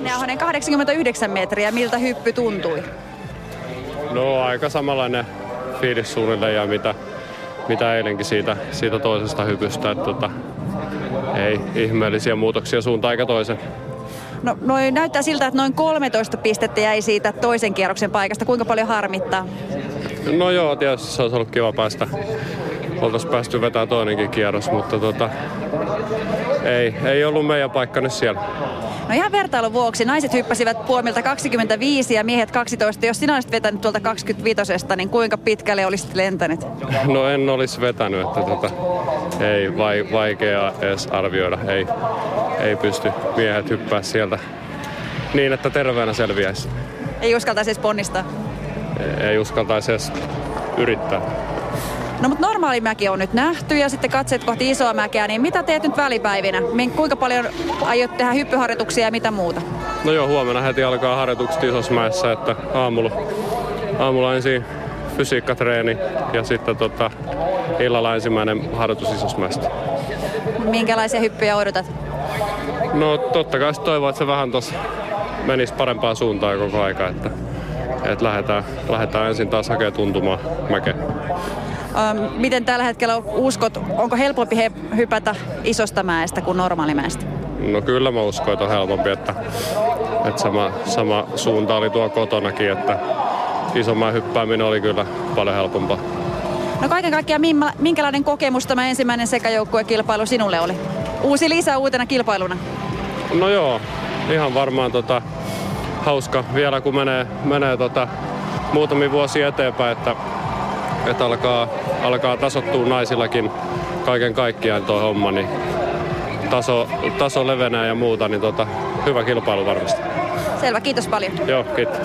Juhani Ahonen, 89 metriä. Miltä hyppy tuntui? No aika samanlainen fiilis suunnilleen ja mitä, mitä eilenkin siitä, siitä toisesta hypystä. Että tota, ei ihmeellisiä muutoksia suuntaan eikä toisen. No, noin, näyttää siltä, että noin 13 pistettä jäi siitä toisen kierroksen paikasta. Kuinka paljon harmittaa? No joo, tietysti se olisi ollut kiva päästä. Oltaisiin päästy vetämään toinenkin kierros, mutta tota, ei, ei ollut meidän paikka nyt siellä. No ihan vertailun vuoksi, naiset hyppäsivät puomilta 25 ja miehet 12. Jos sinä olisit vetänyt tuolta 25, niin kuinka pitkälle olisit lentänyt? No en olisi vetänyt, että tota, ei vai, vaikea edes arvioida. Ei, ei pysty miehet hyppää sieltä niin, että terveenä selviäisi. Ei uskaltaisi edes ponnistaa? Ei, ei uskaltaisi edes yrittää. No mutta normaali mäki on nyt nähty ja sitten katseet kohti isoa mäkeä, niin mitä teet nyt välipäivinä? Kuinka paljon aiot tehdä hyppyharjoituksia ja mitä muuta? No joo, huomenna heti alkaa harjoitukset isossa mäessä, että aamulla, aamulla ensin fysiikkatreeni ja sitten tota, illalla ensimmäinen harjoitus isossa mäessä. Minkälaisia hyppyjä odotat? No totta kai toivon, että se vähän tuossa menisi parempaan suuntaan koko aika, että, että lähdetään, lähdetään ensin taas hakemaan tuntumaan mäkeä. Ähm, miten tällä hetkellä uskot, onko helpompi he, hypätä isosta mäestä kuin normaalimäestä? No kyllä mä uskon, että on helpompi, että, että sama, sama suunta oli tuo kotonakin, että isomman hyppääminen oli kyllä paljon helpompaa. No kaiken kaikkiaan minkälainen kokemus tämä ensimmäinen sekajoukkuekilpailu sinulle oli? Uusi lisä uutena kilpailuna. No joo, ihan varmaan tota, hauska vielä kun menee, menee tota, muutamia vuosia eteenpäin, että että alkaa, alkaa tasottua naisillakin kaiken kaikkiaan tuo homma, niin taso, taso levenee ja muuta, niin tota, hyvä kilpailu varmasti. Selvä, kiitos paljon. Joo, kiitos.